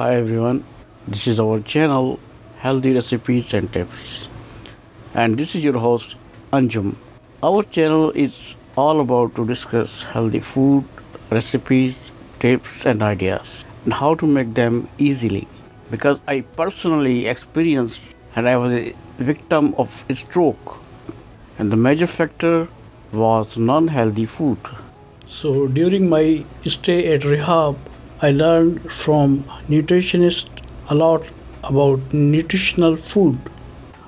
Hi everyone, this is our channel Healthy Recipes and Tips, and this is your host Anjum. Our channel is all about to discuss healthy food, recipes, tips, and ideas, and how to make them easily. Because I personally experienced and I was a victim of a stroke, and the major factor was non-healthy food. So during my stay at rehab, I learned from nutritionists a lot about nutritional food.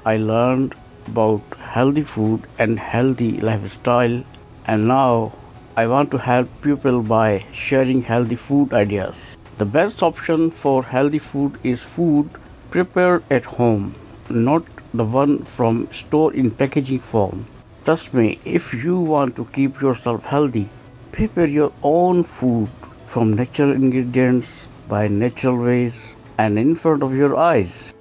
I learned about healthy food and healthy lifestyle and now I want to help people by sharing healthy food ideas. The best option for healthy food is food prepared at home, not the one from store in packaging form. Trust me, if you want to keep yourself healthy, prepare your own food from natural ingredients by natural ways and in front of your eyes.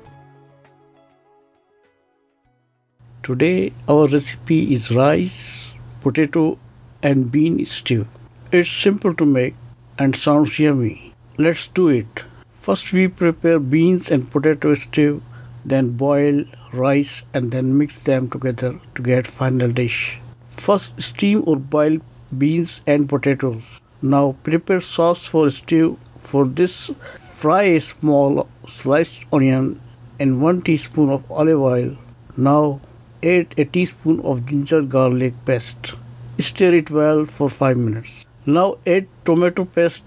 Today our recipe is rice, potato and bean stew. It's simple to make and sounds yummy. Let's do it. First we prepare beans and potato stew, then boil rice and then mix them together to get final dish. First steam or boil beans and potatoes. Now prepare sauce for stew. For this fry a small sliced onion and 1 teaspoon of olive oil. Now add a teaspoon of ginger garlic paste. Stir it well for 5 minutes. Now add tomato paste,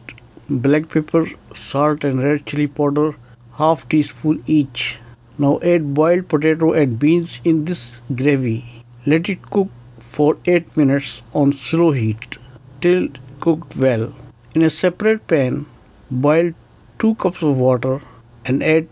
black pepper, salt and red chili powder half teaspoon each. Now add boiled potato and beans in this gravy. Let it cook for 8 minutes on slow heat till cooked well. In a separate pan, boil 2 cups of water and add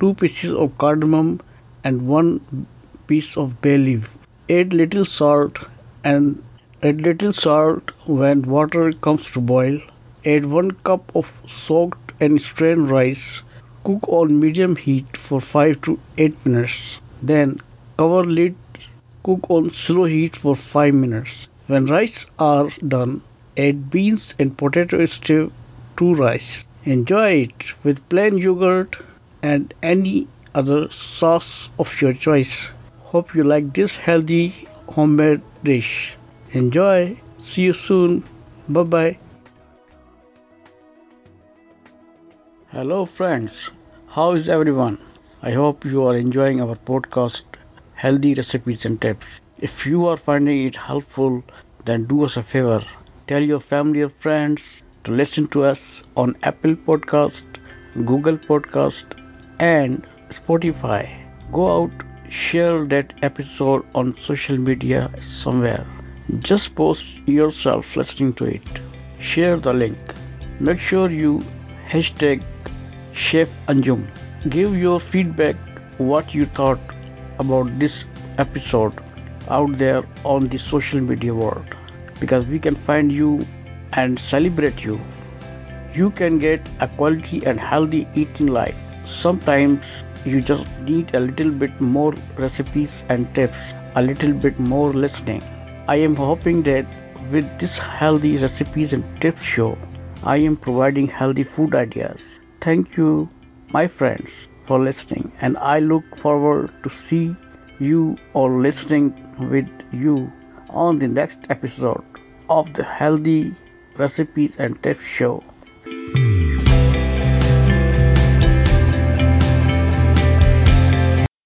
2 pieces of cardamom and 1 piece of bay leaf. Add little salt and add little salt when water comes to boil. Add 1 cup of soaked and strained rice Cook on medium heat for 5 to 8 minutes. Then cover lid. Cook on slow heat for 5 minutes. When rice are done, add beans and potato stew to rice. Enjoy it with plain yogurt and any other sauce of your choice. Hope you like this healthy homemade dish. Enjoy. See you soon. Bye bye. Hello, friends. How is everyone? I hope you are enjoying our podcast, Healthy Recipes and Tips. If you are finding it helpful, then do us a favor. Tell your family or friends to listen to us on Apple Podcast, Google Podcast, and Spotify. Go out, share that episode on social media somewhere. Just post yourself listening to it. Share the link. Make sure you hashtag Chef Anjum. Give your feedback what you thought about this episode out there on the social media world because we can find you and celebrate you. You can get a quality and healthy eating life. Sometimes you just need a little bit more recipes and tips, a little bit more listening. I am hoping that with this healthy recipes and tips show, I am providing healthy food ideas Thank you, my friends, for listening, and I look forward to see you or listening with you on the next episode of the Healthy Recipes and Tips Show.